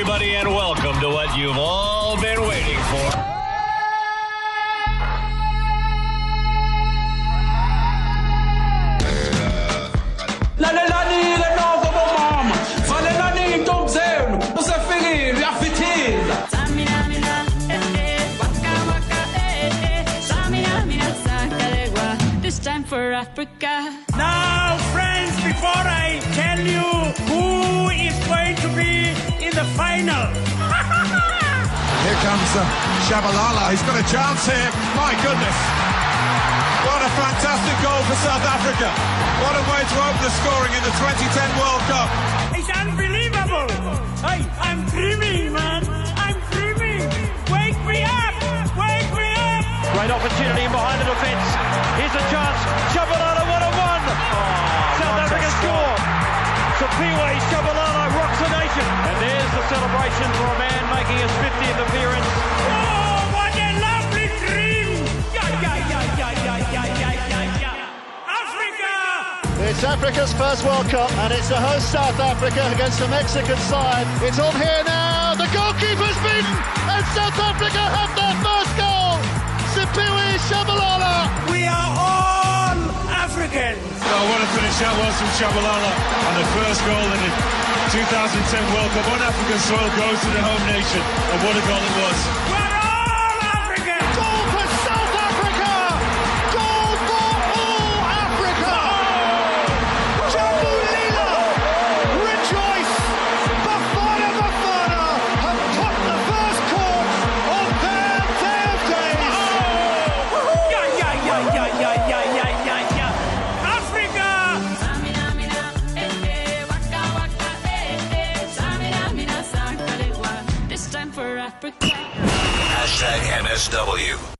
everybody, and welcome to what you've all been waiting for. lalelani-ke final, Here comes uh, Shabalala. He's got a chance here. My goodness. What a fantastic goal for South Africa. What a way to open the scoring in the 2010 World Cup. it's unbelievable. Hey, I'm dreaming, man. I'm dreaming. Wake me up. Wake me up. Great opportunity in behind the defence. Here's a chance. Shabalala, Siphiwe Shabalala rocks the nation. And there's the celebration for a man making his 50th appearance. Oh, what a lovely dream. Yeah, yeah, yeah, yeah, yeah, yeah, yeah, yeah, yeah. Africa. It's Africa's first World Cup, and it's the host South Africa against the Mexican side. It's on here now. The goalkeeper's beaten, and South Africa have their first goal. Siphiwe Shabalala. We are all Africans. What a finish that was from Shabalala. And the first goal in the 2010 World Cup on African soil goes to the home nation. And what a goal it was. Hashtag MSW.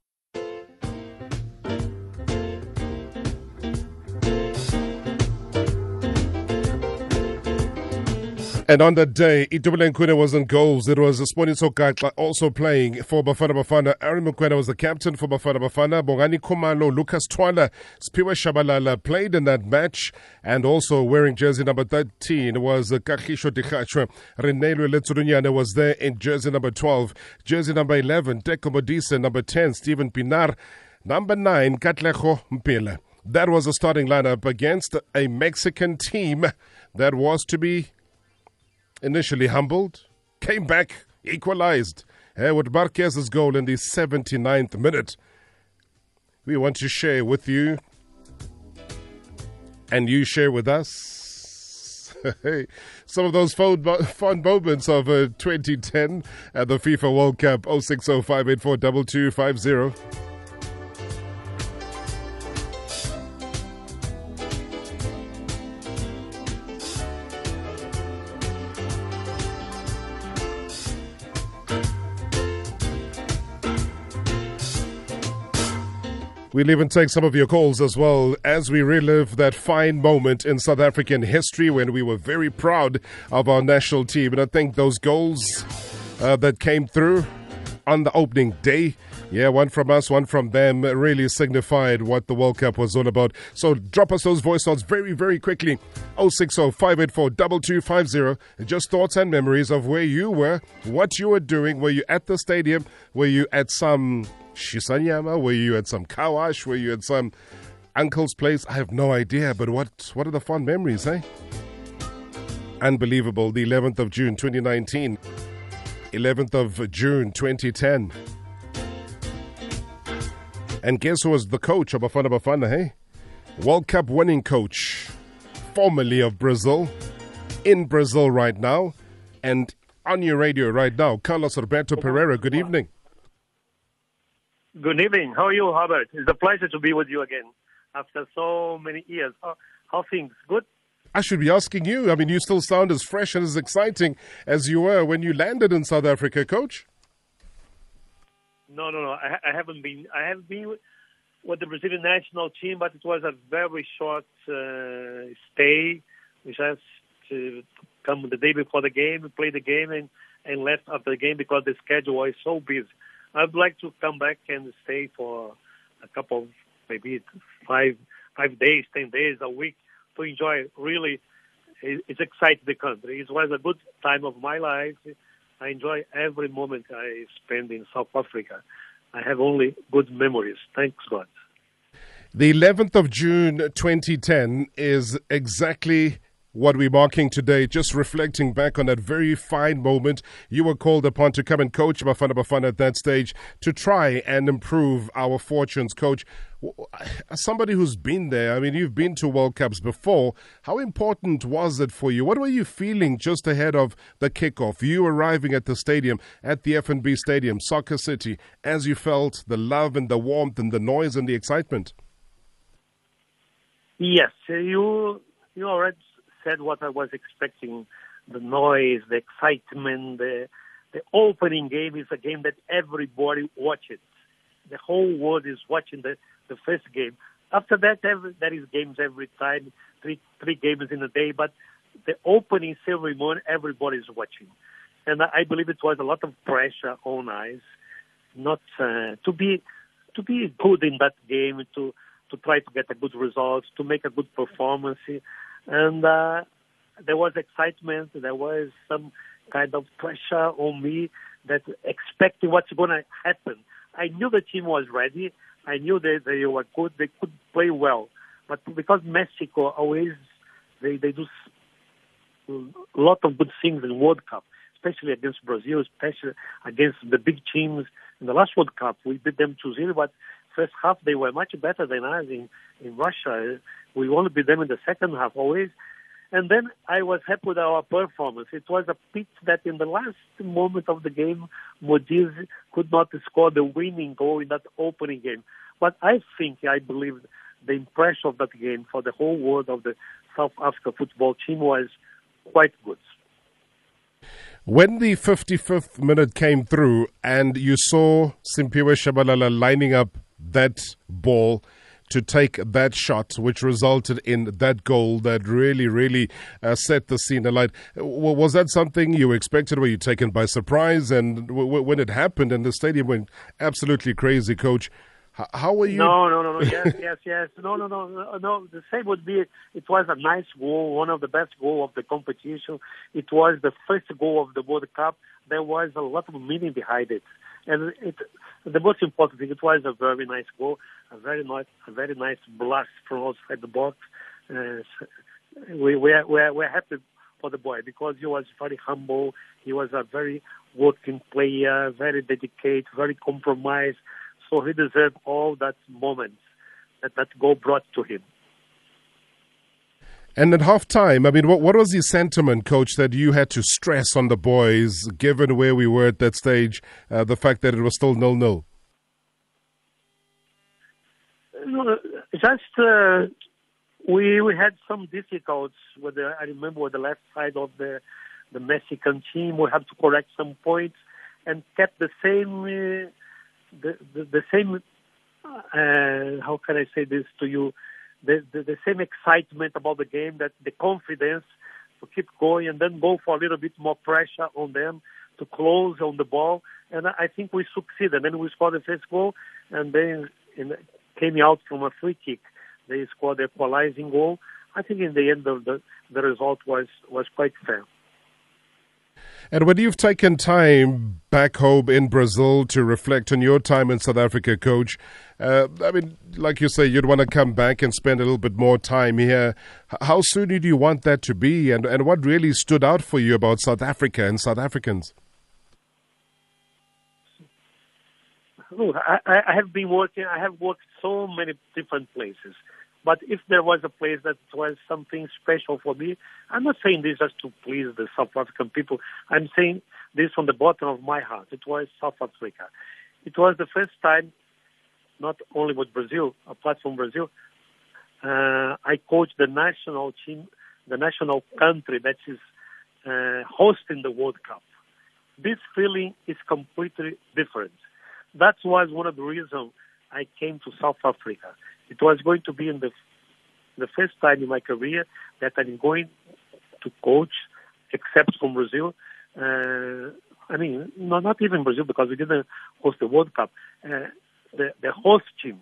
And on that day, Itumeleng Khune was in goals. It was Sponi Sokatla also playing for Bafana Bafana. Aaron Mokoena was the captain for Bafana Bafana. Bongani Khumalo, Lucas Thwala, Siphiwe Shabalala played in that match. And also wearing jersey number 13 was Kagisho Dikgacoi. Reneilwe Letsholonyane was there in jersey number 12. Jersey number 11, Teko Modise. Number 10, Steven Pienaar. Number 9, Katlego Mphela. That was the starting lineup against a Mexican team that was to be initially humbled, came back, equalized with Marquez's goal in the 79th minute. We want to share with you, and you share with us. Some of those fond moments of uh, 2010 at the FIFA World Cup 0605842250. We'll even take some of your calls as well as we relive that fine moment in South African history when we were very proud of our national team. And I think those goals uh, that came through on the opening day. Yeah, one from us, one from them really signified what the World Cup was all about. So drop us those voice notes very, very quickly. 060 584 2250. Just thoughts and memories of where you were, what you were doing. Were you at the stadium? Were you at some Shisanyama? Were you at some Kawash? Were you at some uncle's place? I have no idea, but what, what are the fond memories, eh? Unbelievable. The 11th of June 2019. 11th of June 2010. And guess who was the coach of Bafana Bafana, hey? World Cup winning coach, formerly of Brazil, in Brazil right now, and on your radio right now, Carlos Roberto Parreira. Good evening. Good evening. How are you, Robert? It's a pleasure to be with you again after so many years. How, how things? Good? I should be asking you. I mean, you still sound as fresh and as exciting as you were when you landed in South Africa, coach. No, no, no. I, I haven't been. I have been with, with the Brazilian national team, but it was a very short uh, stay. We just to come the day before the game, play the game, and and left after the game because the schedule was so busy. I'd like to come back and stay for a couple, maybe five five days, ten days, a week to enjoy. Really, it- it's exciting the country. It was a good time of my life, I enjoy every moment I spend in South Africa. I have only good memories. Thanks God. The 11th of June 2010 is exactly what we're marking today, just reflecting back on that very fine moment. You were called upon to come and coach Bafana Bafana at that stage to try and improve our fortunes. Coach, as somebody who's been there, I mean, you've been to World Cups before. How important was it for you? What were you feeling just ahead of the kickoff? You arriving at the stadium, at the FNB Stadium, Soccer City, as you felt the love and the warmth and the noise and the excitement? Yes, you you already said what I was expecting. The noise, the excitement, the the opening game is a game that everybody watches. The whole world is watching the, the first game. After that, every, there is games every time, three three games in a day. But the opening ceremony, everybody is watching, and I believe it was a lot of pressure on us, not uh, to be to be good in that game, to to try to get a good result, to make a good performance and uh, there was excitement. There was some kind of pressure on me that expecting what's going to happen. I knew the team was ready. I knew that they were good. They could play well, but because Mexico always they they do a lot of good things in World Cup, especially against Brazil, especially against the big teams. In the last World Cup, we beat them 2-0, but first half they were much better than us in in Russia. We only beat them in the second half always. And then I was happy with our performance. It was a pity that in the last moment of the game, Modise could not score the winning goal in that opening game. But I think, I believe, the impression of that game for the whole world of the South Africa football team was quite good. When the 55th minute came through and you saw Simphiwe Shabalala lining up that ball, to take that shot, which resulted in that goal that really, really uh, set the scene alight. Was that something you expected? Were you taken by surprise? And w- when it happened and the stadium went absolutely crazy, coach, how were you? No, no, no, no. yes, yes, yes. No, no, no, no. The same would be. It was a nice goal, one of the best goal of the competition. It was the first goal of the World Cup. There was a lot of meaning behind it, and it. The most important thing, it was a very nice goal, a very nice, a very nice blast from outside the box. Uh, we we are, we are, we are happy for the boy because he was very humble. He was a very working player, very dedicated, very compromised so he deserved all that moment that that goal brought to him. And at half time, I mean, what, what was the sentiment, coach, that you had to stress on the boys, given where we were at that stage, uh, the fact that it was still nil nil? No, just uh, we we had some difficulties with the. I remember with the left side of the the Mexican team. We had to correct some points and kept the same. Uh, the, the, the same, uh, how can I say this to you, the, the, the same excitement about the game, that the confidence to keep going and then go for a little bit more pressure on them to close on the ball. And I think we succeeded. Then we scored the first goal, and then in, came out from a free kick. They scored the equalizing goal. I think in the end of the the result was was quite fair. And when you've taken time back home in Brazil to reflect on your time in South Africa, coach, uh, I mean, like you say, you'd want to come back and spend a little bit more time here. How soon do you want that to be? And, and what really stood out for you about South Africa and South Africans? Look, I, I have been working, I have worked so many different places. But if there was a place that was something special for me, I'm not saying this just to please the South African people. I'm saying this from the bottom of my heart. It was South Africa. It was the first time, not only with Brazil, apart from Brazil, uh, I coached the national team, the national country that is uh, hosting the World Cup. This feeling is completely different. That was one of the reasons I came to South Africa. It was going to be in the the first time in my career that I'm going to coach, except from Brazil. Uh, I mean, no, not even Brazil because we didn't host the World Cup. Uh, the the host team,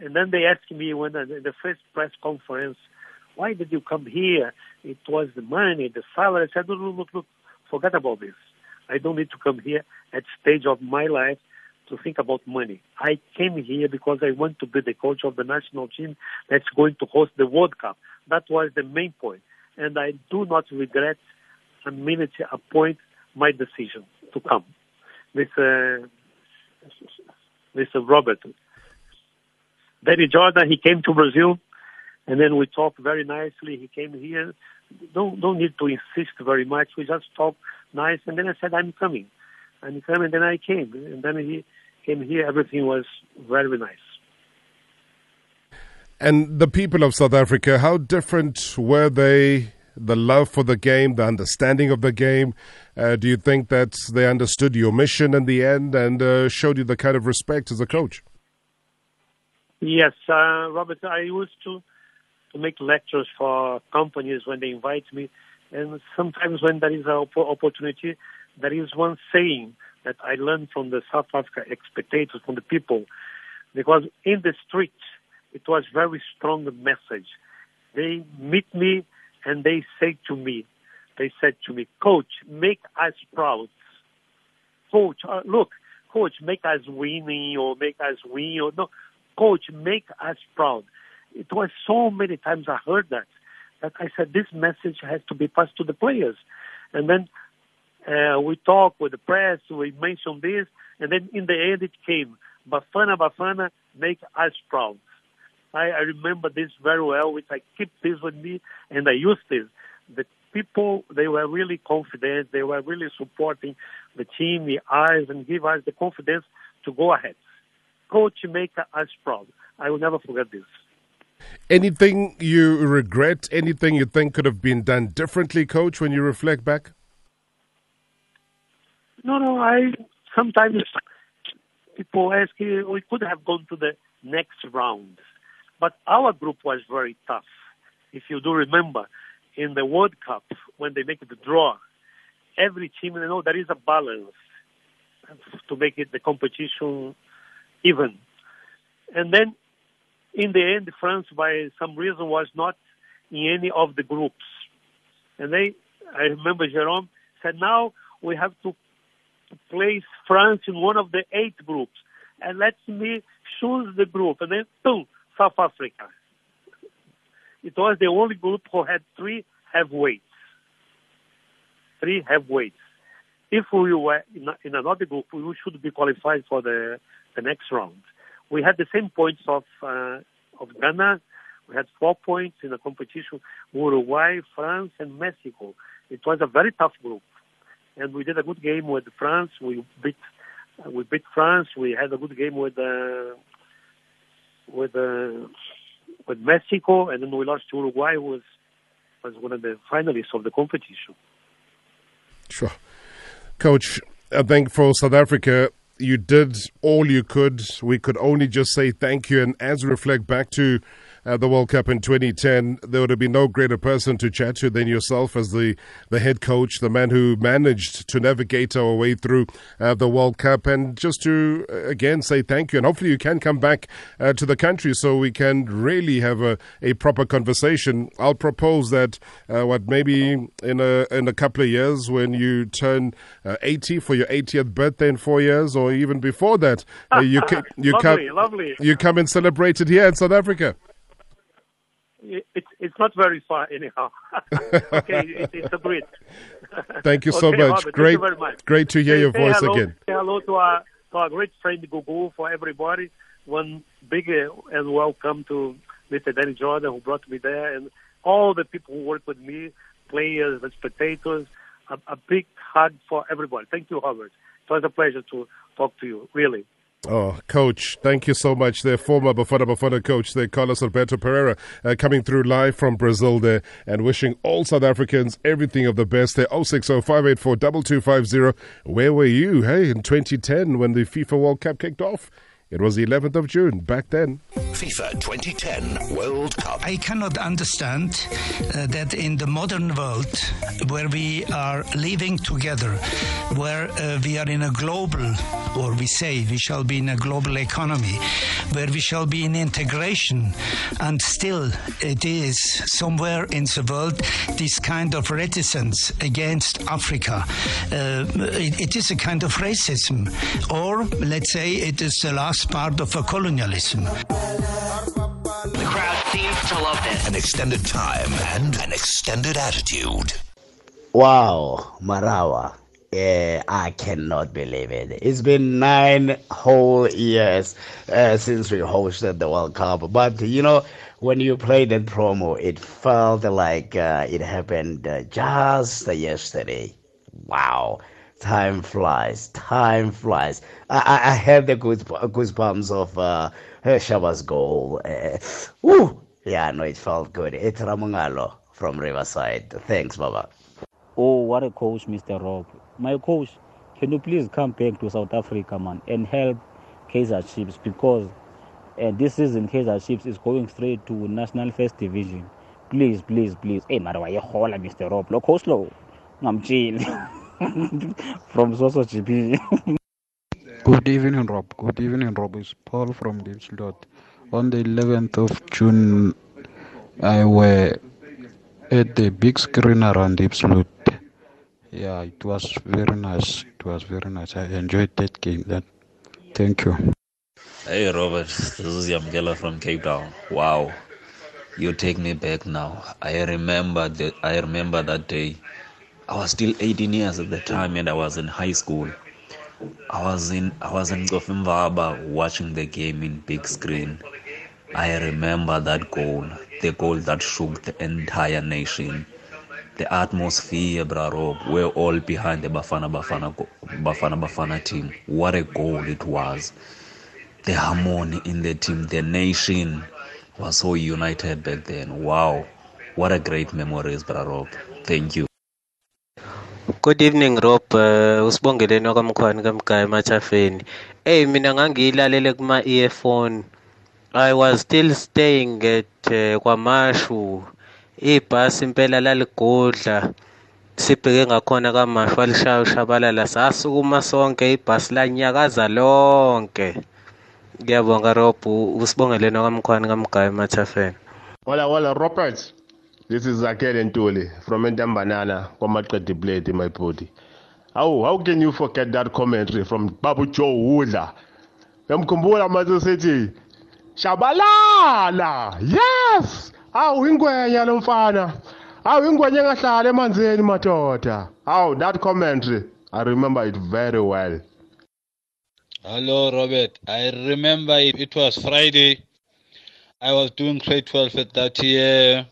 and then they asked me when the, the first press conference, why did you come here? It was the money, the salary. I said, look, look, look, forget about this. I don't need to come here at stage of my life to think about money. I came here because I want to be the coach of the national team that's going to host the World Cup. That was the main point. And I do not regret a minute a point my decision to come with uh, Robert. Danny Jordaan, he came to Brazil, and then we talked very nicely. He came here. Don't don't need to insist very much. We just talked nice, and then I said, "I'm coming." I'm coming, and then I came, and then he came here. Everything was very nice. And the people of South Africa, how different were they? The love for the game, the understanding of the game. Uh, do you think that they understood your mission in the end and uh, showed you the kind of respect as a coach? Yes, uh, Robert. I used to to make lectures for companies when they invite me, and sometimes when there is an op- opportunity, there is one saying that I learned from the South Africa spectators, from the people, because in the streets it was very strong message. They meet me and they say to me, they said to me, Coach, make us proud. Coach, uh, look, Coach, make us winning or make us win or no, Coach, make us proud. It was so many times I heard that that I said this message has to be passed to the players, and then uh, we talked with the press, we mentioned this, and then in the end it came, Bafana Bafana, make us proud. I, I remember this very well, which I keep this with me, and I use this. The people, they were really confident, they were really supporting the team, the eyes, and give us the confidence to go ahead. Coach, make us proud. I will never forget this. Anything you regret? Anything you think could have been done differently, Coach, when you reflect back? No, no. I sometimes people ask you, we could have gone to the next round, but our group was very tough. If you do remember, in the World Cup when they make the draw, every team, you know, there is a balance to make it the competition even. And then, in the end, France, by some reason, was not in any of the groups. And they, I remember Jerome said, now we have to place France in one of the eight groups. And let me choose the group. And then, boom, South Africa. It was the only group who had three heavyweights. Three heavyweights. If we were in, in another group, we should be qualified for the, the next round. We had the same points of uh, of Ghana. We had four points in the competition. Uruguay, France, and Mexico. It was a very tough group, and we did a good game with France. We beat uh, we beat France. We had a good game with uh, with uh, with Mexico, and then we lost to Uruguay, who was was one of the finalists of the competition. Sure. Coach, I think for South Africa, you did all you could. We could only just say thank you. And as we reflect back to uh, the World Cup in 2010, there would have been no greater person to chat to than yourself as the, the head coach, the man who managed to navigate our way through uh, the World Cup. And just to, uh, again, say thank you. And hopefully you can come back uh, to the country so we can really have a, a proper conversation. I'll propose that, uh, what, maybe in a, in a couple of years when you turn uh, 80 for your 80th birthday in four years, or even before that, you, ca- you, lovely, come, lovely. you come and celebrate it here in South Africa. It's it's not very far anyhow. okay, it, it's a bridge. Thank you so Okay, much. Robert, great, Thank you very much. great to hear Say- your say voice hello, again. Hello to our to our great friend Gugu for everybody. One big uh, and welcome to Mr. Danny Jordaan who brought me there, and all the people who work with me, players and spectators. A, a big hug for everybody. Thank you, Robert. It was a pleasure to talk to you. Really. Oh, coach, thank you so much. The former Bafana Bafana coach, there, Carlos Alberto Parreira, uh, coming through live from Brazil there and wishing all South Africans everything of the best there. 060584 2250. Where were you, hey, in 2010 when the FIFA World Cup kicked off? It was the 11th of June back then. FIFA 2010 World Cup. I cannot understand uh, that in the modern world, where we are living together, where uh, we are in a global, or we say we shall be in a global economy, where we shall be in integration, and still it is somewhere in the world this kind of reticence against Africa. Uh, it, it is a kind of racism, or let's say it is the last part of a colonialism. The crowd seems to love this. An extended time and an extended attitude. Wow, Marawa. Yeah, I cannot believe it. It's been nine whole years uh, since we hosted the World Cup. But, you know, when you played that promo, it felt like uh, it happened uh, just yesterday. Wow. Time flies. Time flies. I, I, I had the goose, goosebumps of uh, Shaba's goal. Uh! Yeah, no, it felt good. It's Ramungalo from Riverside. Thanks, Baba. Oh, what a coach, Mr. Rob. My coach, can you please come back to South Africa, man, and help Kaiser Chiefs because uh, this season Kaiser Chiefs is going straight to National First Division. Please, please, please. Hey, mara wayehola, Mr. Rob. Lo coach lo. Ngamchini. From Soso GP. Good evening, Rob. Good evening, Rob. It's Paul from Diepsloot. On the 11th of June, I were at the big screen around Diepsloot. Yeah, it was very nice. It was very nice. I enjoyed that game. That, thank you. Hey Robert, this is Yamgela from Cape Town. Wow, you take me back now. I remember that. I remember that day. I was still 18 years at the time, and I was in high school. I was in I was in Cofimvaba watching the game in big screen. I remember that goal, the goal that shook the entire nation. The atmosphere, bro, we're all behind the Bafana Bafana Bafana Bafana team. What a goal it was! The harmony in the team, the nation was so united back then. Wow, what a great memories, bro. Thank you. Good evening Rob. Uh, usibongeleni wakamkhwani kamgaya emathafeni hey mina ngangiyilalele kuma earphone I was still staying at uh, kwamashu. Ibhasi impela laligodla. Sibheke ngakhona kamashu walishaya ushabalala sasukuma sonke ibhasi lanyakaza lonke. Ngiyabonga Rob. Usibongeleni wakamkhwani kamgaya emathafeni Wala wala Robert This is Zakele Ntuli from Entambanana, Komaqedi Blade my body. How how can you forget that commentary from Babu Joe Wudla? Yamkhumbula manje sithi Shabalala. Yes! Awu ingwenya lo mfana. Awu ingwenya engahlala emanzini madoda. Awu that commentary I remember it very well. Hello, Robert. I remember it, it was Friday. I was doing grade 12 at that year.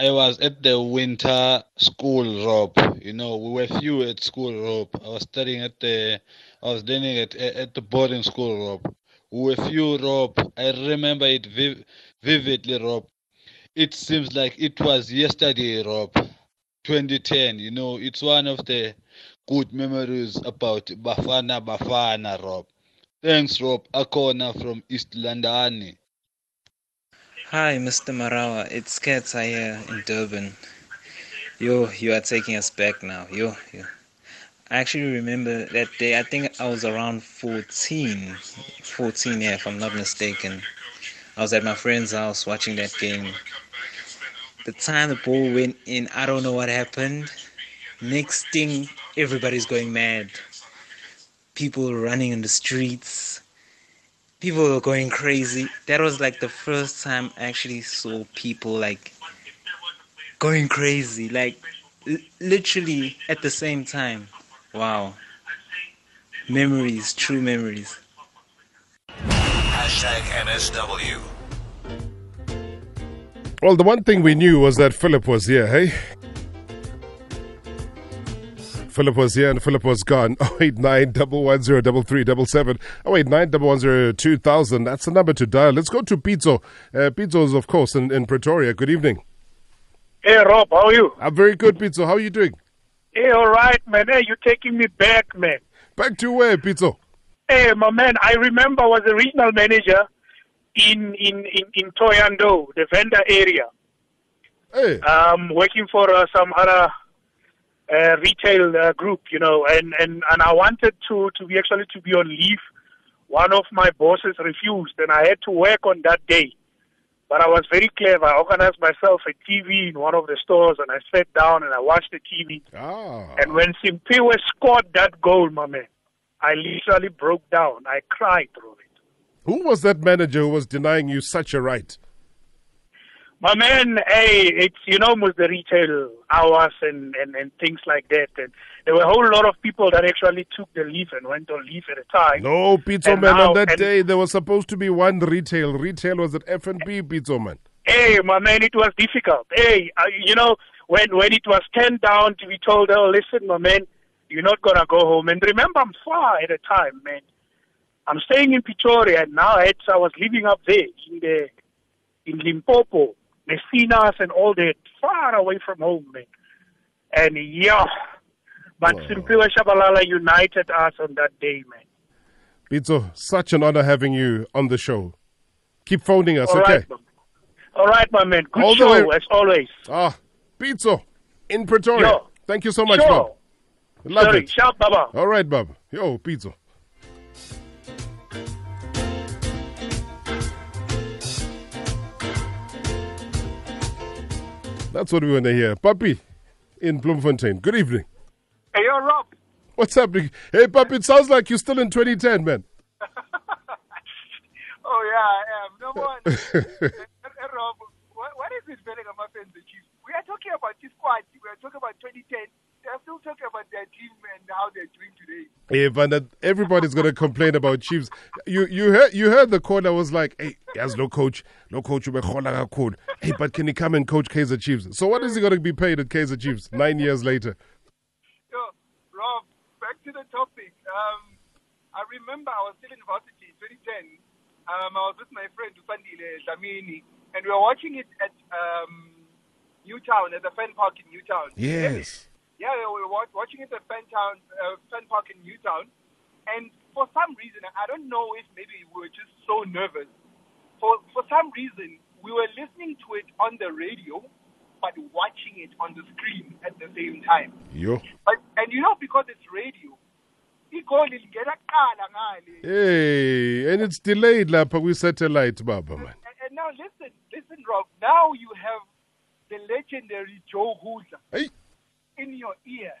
I was at the winter school, Rob. You know, we were few at school, Rob. I was studying at the, I was learning at at the boarding school, Rob. We were few, Rob. I remember it viv- vividly, Rob. It seems like it was yesterday, Rob. 2010. You know, it's one of the good memories about Bafana Bafana, Rob. Thanks, Rob. Akona from East London. Hi, Mr. Marawa. It's Ketsa here in Durban. Yo, you are taking us back now. Yo, yo. I actually remember that day. I think I was around 14. 14, yeah, if I'm not mistaken. I was at my friend's house watching that game. The time the ball went in, I don't know what happened. Next thing, everybody's going mad. People running in the streets. People were going crazy. That was like the first time I actually saw people like going crazy, like l- literally at the same time. Wow. Memories, true memories. Hashtag MSW. Well, the one thing we knew was that Philip was here, hey? Philip was here and Philip was gone. 089 110 089 2000. That's the number to dial. Let's go to Pizzo. Uh, Pizzo is, of course, in, in Pretoria. Good evening. Hey, Rob, how are you? I'm very good, Pizzo. How are you doing? Hey, all right, man. Hey, you're taking me back, man. Back to where, Pizzo? Hey, my man, I remember I was a regional manager in in in, in Thohoyandou, the Venda area. Hey. Um, working for uh, some other uh, retail uh, group, you know, and, and, and I wanted to, to be actually to be on leave. One of my bosses refused, and I had to work on that day. But I was very clever. I organized myself a TV in one of the stores, and I sat down and I watched the TV. Ah. And when Simpiwe scored that goal, my man, I literally broke down. I cried through it. Who was that manager who was denying you such a right? My man, hey, it's you know most the retail hours and, and, and things like that. And there were a whole lot of people that actually took the leave and went on leave at a time. No, Pizzo And man, now- on that day there was supposed to be one retail. Retail was at FNB, Pizzo man. Hey, my man, it was difficult. Hey, uh, you know, when when it was turned down to be told, oh, listen, my man, you're not gonna go home. And remember, I'm far at a time, man. I'm staying in Pretoria, and now it's, I was living up there in the in Limpopo, Messinas, and all that, far away from home, man. And yeah, but Simpiwe Shabalala united us on that day, man. Pizzo, such an honor having you on the show. Keep phoning us, All okay? right. All right, my man. Good All show, way- as always. Ah, Pizzo in Pretoria. Yo. Thank you so much, Sure. Bob. Love Sorry, it. sharp, Baba. All right, Bob. Yo, Pizzo. That's what we want to hear. Papi in Bloemfontein. Good evening. Hey, yo, Rob. What's happening? Hey, Papi, it sounds like you're still in 2010, man. Oh, yeah, I am. No more. hey, Rob, what, what is this Bellingham and the Chiefs? We are talking about this squad. We are talking about 2010. They're still talking about their team and how they're doing today. Van, that everybody's gonna complain about Chiefs. You you heard you heard the caller was like, "Hey, as no coach, no coach, cool. Hey, but can he come and coach Kaiser Chiefs? So what is he gonna be paid at Kaiser Chiefs nine years later? So, Rob, back to the topic. Um, I remember I was still in varsity in 2010. Um, I was with my friend Usandile Dlamini, and we were watching it at um, Newtown, at the Fan Park in Newtown. Yes. Yeah, we were watching it at Fan, Town, uh, Fan Park in Newtown, and for some reason, I don't know if maybe we were just so nervous. For for some reason, we were listening to it on the radio, but watching it on the screen at the same time. Yo. But, and you know, because it's radio, igoli lingena kuqala ngale. Hey, and it's delayed lapha kwi-satellite, Baba man. And, and now listen, listen, Rob. Now you have the legendary Joe Hudler Hey. In your ear,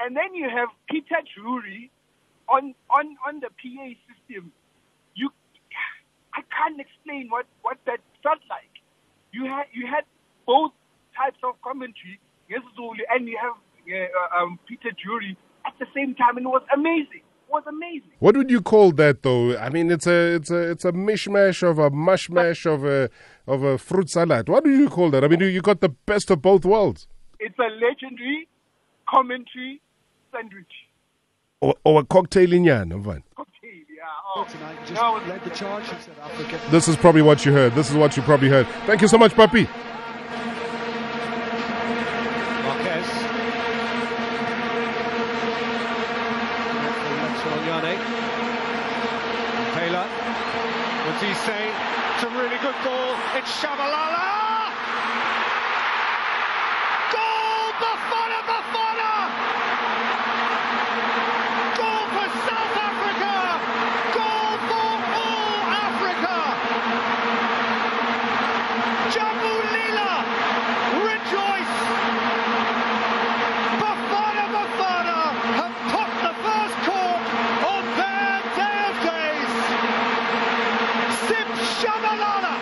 and then you have Peter Drury on on on the PA system. You, I can't explain what what that felt like. You had you had both types of commentary, Zulu, and you have uh, um, Peter Drury at the same time, and it was amazing. It was amazing. What would you call that, though? I mean, it's a it's a it's a mishmash of a mushmash of a of a fruit salad. What do you call that? I mean, you got the best of both worlds, It's a legendary commentary sandwich. or, or a cocktail in yan, Van. Cocktail, yeah. Oh, no, the charge in South Africa. This is probably what you heard. This is what you probably heard. Thank you so much, Papi. Marquez. Yane. Taylor. What's he say? It's a really good ball. It's Shabalala. Goal! Bafana Bafana! Goal for South Africa! Goal for all Africa! Jambu Lila! Rejoice! Bafana Bafana have popped the first cork on their day of days! Sim Shabalala!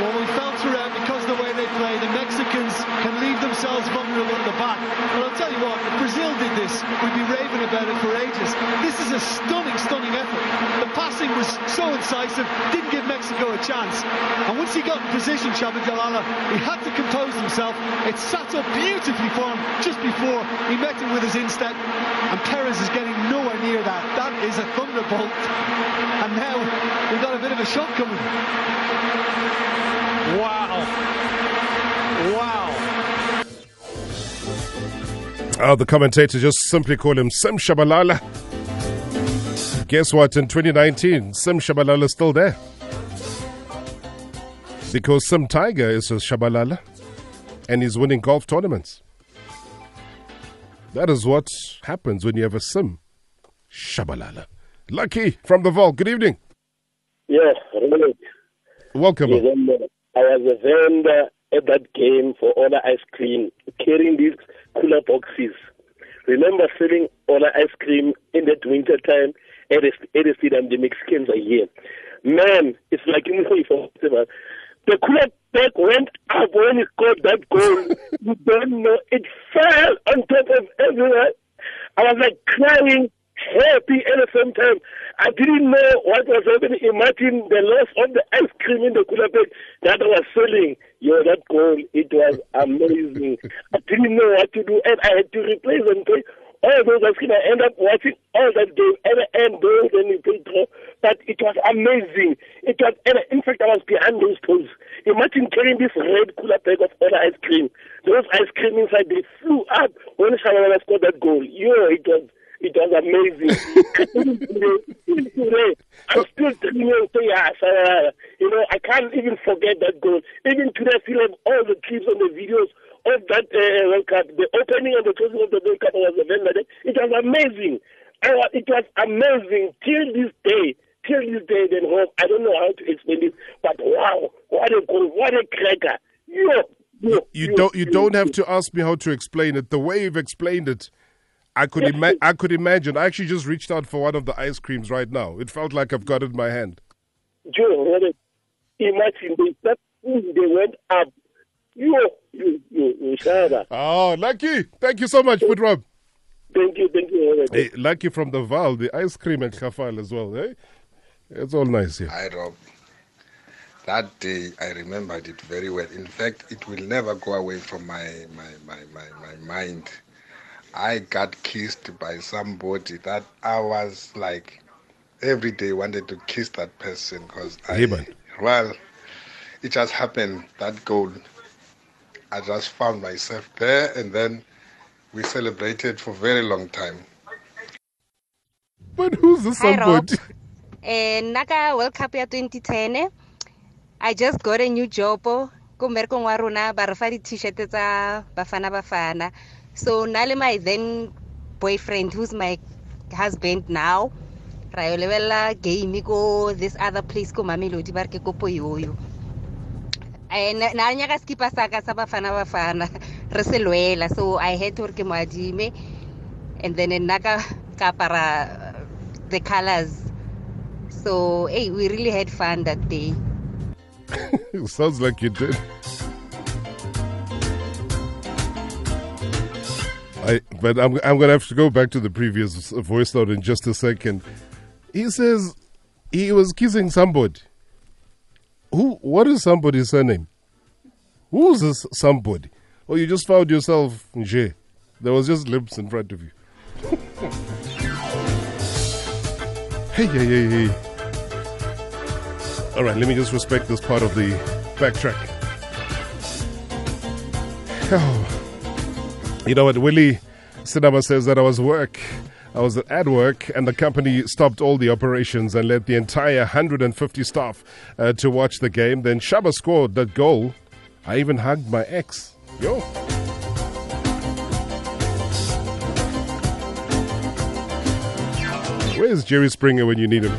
Well, we felt throughout because of the way they play, the Mexicans can leave themselves vulnerable at the back. But I'll tell you what, if Brazil did this, we'd be raving about it for ages. This is a stunning, stunning effort. The passing was so incisive, didn't give Mexico a chance. And once he got in position, Shabalala, he had to compose himself. It sat up beautifully for him just before he met him with his instep. And Perez is getting nowhere near that. That is a thunderbolt. And now we've got a bit of a shot coming. Wow. Wow. Oh, the commentator just simply call him Sim Shabalala. Guess what? In 2019, Sim Shabalala is still there. Because Sim Tiger is a Shabalala and he's winning golf tournaments. That is what happens when you have a Sim Shabalala. Lucky from the vault. Good evening. Yes, Robert. Welcome. I was a vendor at that game for Ola ice cream, carrying these cooler boxes. Remember selling Ola ice cream in that winter time Mexicans are here. Man, it's like you know, if the cooler bag went up when he scored that goal. you don't know, it fell on top of everyone. I was like crying, happy at the same time. I didn't know what was happening. Imagine the loss of the ice cream in the bag that I was selling. Yo, that goal, it was amazing. I didn't know what to do, and I had to replace and play all those ice cream. I ended up watching all that game at the end, those and you draw. But it was amazing. It was, and in fact, I was behind those poles. Imagine carrying this red cooler bag of all ice cream. Those ice cream inside, they flew up when Shalala scored that goal. Yo, it was it was amazing. Even today, even today, I'm still. Say, yeah, Shalala. You know, I can't even forget that goal. Even today, I still have all the clips and the videos of that uh, World Cup. The opening and the closing of the World Cup was a vendor. It was amazing. What- It was amazing till this day. Till this day, then Rob, I don't know how to explain it, but wow, what a goal, what a cracker. Yo, yo, You yo, don't you don't have to ask me how to explain it. The way you've explained it, I could ima- I could imagine. I actually just reached out for one of the ice creams right now. It felt like I've got it in my hand. Joe, imagine they start, they went up. Yo, yo, yo, yo, Shara. Oh, lucky! Thank you so much, Food Rob. Thank you, thank you, Robert. Hey, lucky from the Vaal, the ice cream at Khafal as well. Eh? It's all nice here. Hi, Rob. That day, I remembered it very well. In fact, it will never go away from my, my, my, my, my mind. I got kissed by somebody that I was like, every day wanted to kiss that person because I, Hey, well, it just happened, that goal. I just found myself there and then we celebrated for a very long time. But who's the Hi, Rob. somebody? Eh, naka World Cup ya 2010 I just got a new job ko mmerekong wa rona ba re fa di-t-shirt tsa bafana bafana so na le my then boyfriend who's my husband now ra yo lebelela game ko this other place ko mamelodi ba re ke kopo yoyo Eh, na na nyaka skipa saka sa bafana bafana re se lwela so i had to re ke mo adime and then nna ka ka apara uh, the colors so hey we really had fun that day It sounds like you did. I, but I'm, I'm going to have to go back to the previous voice note in just a second. He says he was kissing somebody. Who? What is somebody's surname? Who's this somebody? Or you just found yourself, Nje. There was just lips in front of you. hey, hey, hey, hey. All right, let me just respect this part of the backtrack. Oh. You know what, Willie Cinema says that I was work. I was at work, and the company stopped all the operations and let the entire 150 staff uh, to watch the game. Then Shaba scored that goal. I even hugged my ex. Yo. Where's Jerry Springer when you need him?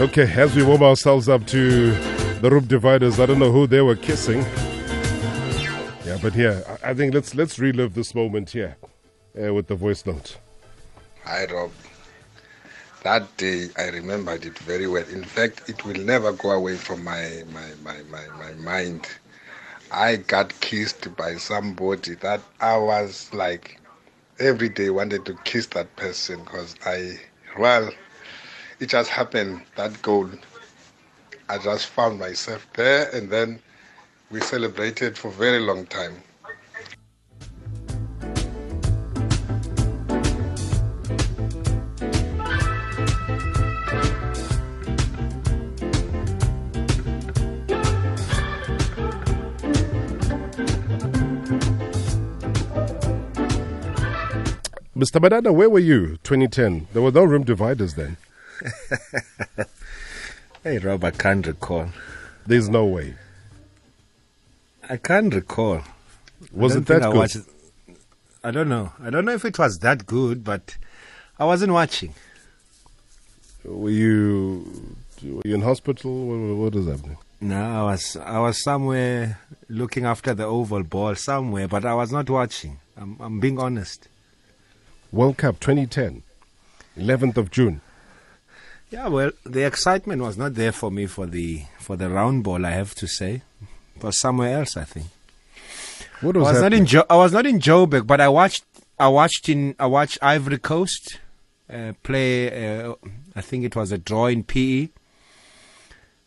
Okay, as we warm ourselves up to the Roop Dividers, I don't know who they were kissing. Yeah, but yeah, I I think let's let's relive this moment here uh, with the voice note. Hi, Rob. That day, I remembered it very well. In fact, it will never go away from my, my, my, my, my mind. I got kissed by somebody that I was like, every day wanted to kiss that person because I, well, it just happened, that goal. I just found myself there, and then we celebrated for a very long time. Mr. Badana, where were you 2010? There were no room dividers then. Hey, Rob, I can't recall. There's no way. I can't recall. Was it that I good? watched. I don't know. I don't know if it was that good, but I wasn't watching. Were you were you in hospital? What, what is happening? No, I was I was somewhere looking after the oval ball somewhere, but I was not watching. I'm I'm being honest. World Cup 2010, 11th of June. Yeah, well, the excitement was not there for me for the for the round ball. I have to say, it was somewhere else. I think. What I was, was not in jo- I was not in Joburg, but I watched I watched in I watched Ivory Coast uh, play. Uh, I think it was a draw in PE.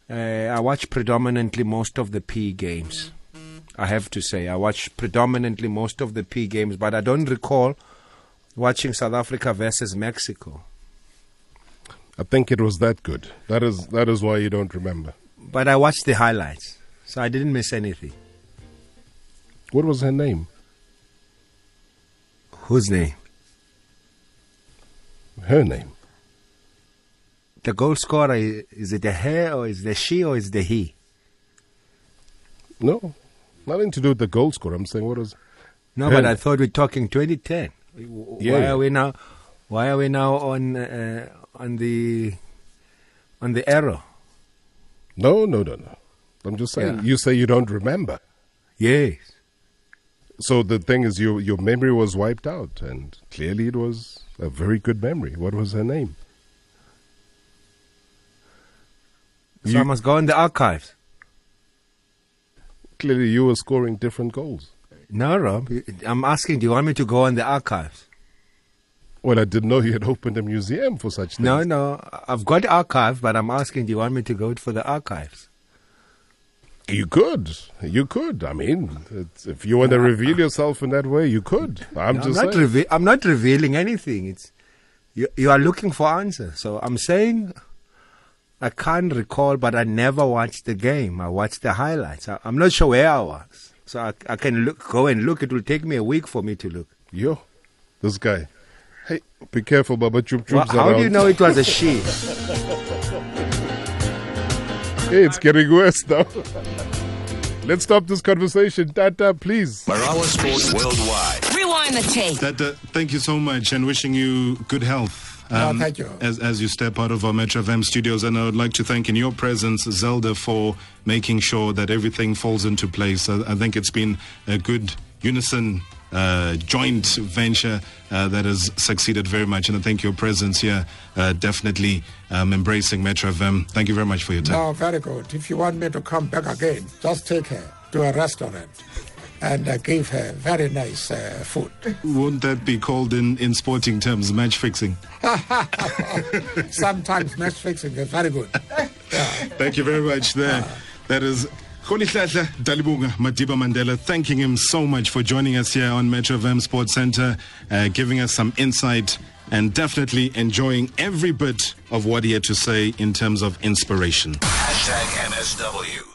Uh, I watched predominantly most of the PE games. I have to say I watched predominantly most of the PE games, but I don't recall watching South Africa versus Mexico. I think it was that good. That is that is why you don't remember. But I watched the highlights, so I didn't miss anything. What was her name? Whose name? Her name. The goal scorer is it the her or is the she or is the he? No, nothing to do with the goal scorer. I'm saying what was. No, her but I thought we're talking 2010. Yeah, why yeah. are we now? Why are we now on uh, on the on the arrow? No, no, no, no. I'm just saying. Yeah. You say you don't remember. Yes. So the thing is, your your memory was wiped out, and clearly it was a very good memory. What was her name? So I must go in the archives. Clearly, you were scoring different goals. No, Rob. I'm asking. Do you want me to go in the archives? Well, I didn't know you had opened a museum for such things. No, no. I've got archives, but I'm asking. Do you want me to go for the archives? You could. You could. I mean, it's, if you want to reveal yourself in that way, you could. I'm No, just not saying. reve- I'm not revealing anything. It's you, you are looking for answers. So I'm saying I can't recall, but I never watched the game. I watched the highlights. I, I'm not sure where I was, so I, I can look, go and look. It will take me a week for me to look. Yo, this guy. Hey, be careful, Baba Chup Well, Chup's how do you know it was a she? Hey, it's getting worse now. Let's stop this conversation. Tata, please. Marawa Sports Worldwide. Rewind the tape. Dada, thank you so much and wishing you good health. Oh, thank you. As, as you step out of our Metro FM studios, and I would like to thank in your presence Zelda for making sure that everything falls into place. I, I think it's been a good unison uh, joint venture uh, that has succeeded very much, and I think your presence here uh, definitely um, embracing Metro FM. Thank you very much for your time. No, very good. If you want me to come back again, just take her to a restaurant and uh, give her very nice uh, food. Won't that be called in, in sporting terms match fixing? Sometimes match fixing is very good. Thank you very much. There, that is Khoni Hlahla Dalibunga Madiba Mandela. Thanking him so much for joining us here on Metro FM Sports Center, uh, giving us some insight and definitely enjoying every bit of what he had to say in terms of inspiration. Hashtag MSW.